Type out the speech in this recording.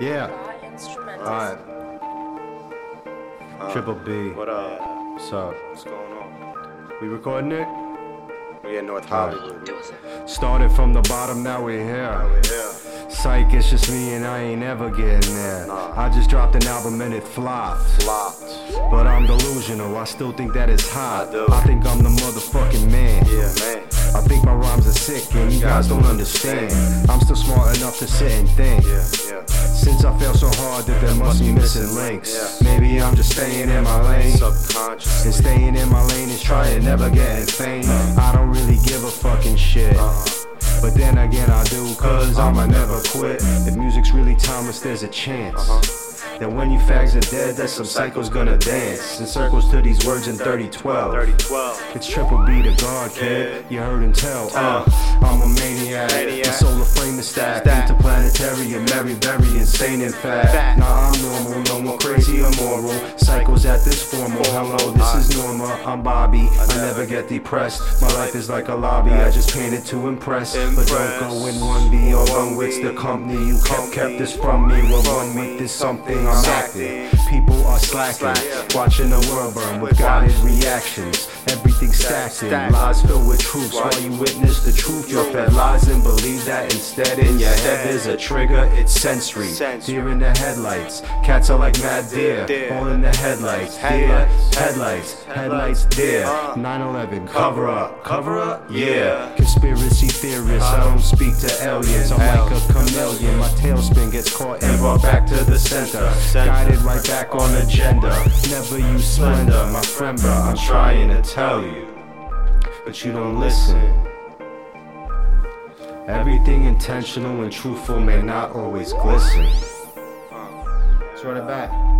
Yeah. Instrumental. Alright. Triple B. What up? What's up? What's going on? We recording it? We in North Alright. Hollywood. Started from the bottom, now we're here. We're here. Psych, it's just me and I ain't ever getting there. Nah. I just dropped an album and it flopped. Flopped. But I'm delusional, I still think that is hot. I do. think I'm the motherfucking man. Yeah, sick and you guys don't understand. I'm still smart enough to sit and think. Since I fell so hard that there must be missing links. Maybe I'm just staying in my lane. Subconscious. And staying in my lane is trying, never getting fame. Uh-huh. I don't really give a fucking shit. Uh-uh. But then again, I do, cause I'ma never quit. If music's really timeless, there's a chance. Uh-huh. That when you fags are dead, that some psycho's gonna dance in circles to these words in 3012. 3012. It's triple B to God, kid. You heard him tell. Uh, I'm a maniac. Very, very insane. In fact, nah, I'm normal. No more crazy or moral. Psychos at this formal. Hello, this is Norma. I'm Bobby. I never get depressed. My life is like a lobby. I just painted to impress. But don't go in one B or one wit's the company. You kept, kept this from me. Well, one week is something I'm acting. People are slacking. Watching the world burn with guided reactions. Everything stacked in lies filled with truths. While you witness the truth, you're fed lies and believe that instead in your head there's a trigger. Sensory. Deer in the headlights. Cats are like mad deer. All in the headlights. Deer, headlights, headlights, deer. Uh. 9/11. Cover up, cover up. Yeah. Conspiracy theorists. I don't speak to aliens. I'm like a chameleon. My tailspin gets caught and brought back to the center. Guided right back on agenda. Never use splendor, my friend, bro. I'm trying to tell you, but you don't listen. Everything intentional and truthful may not always glisten. Let's run it back.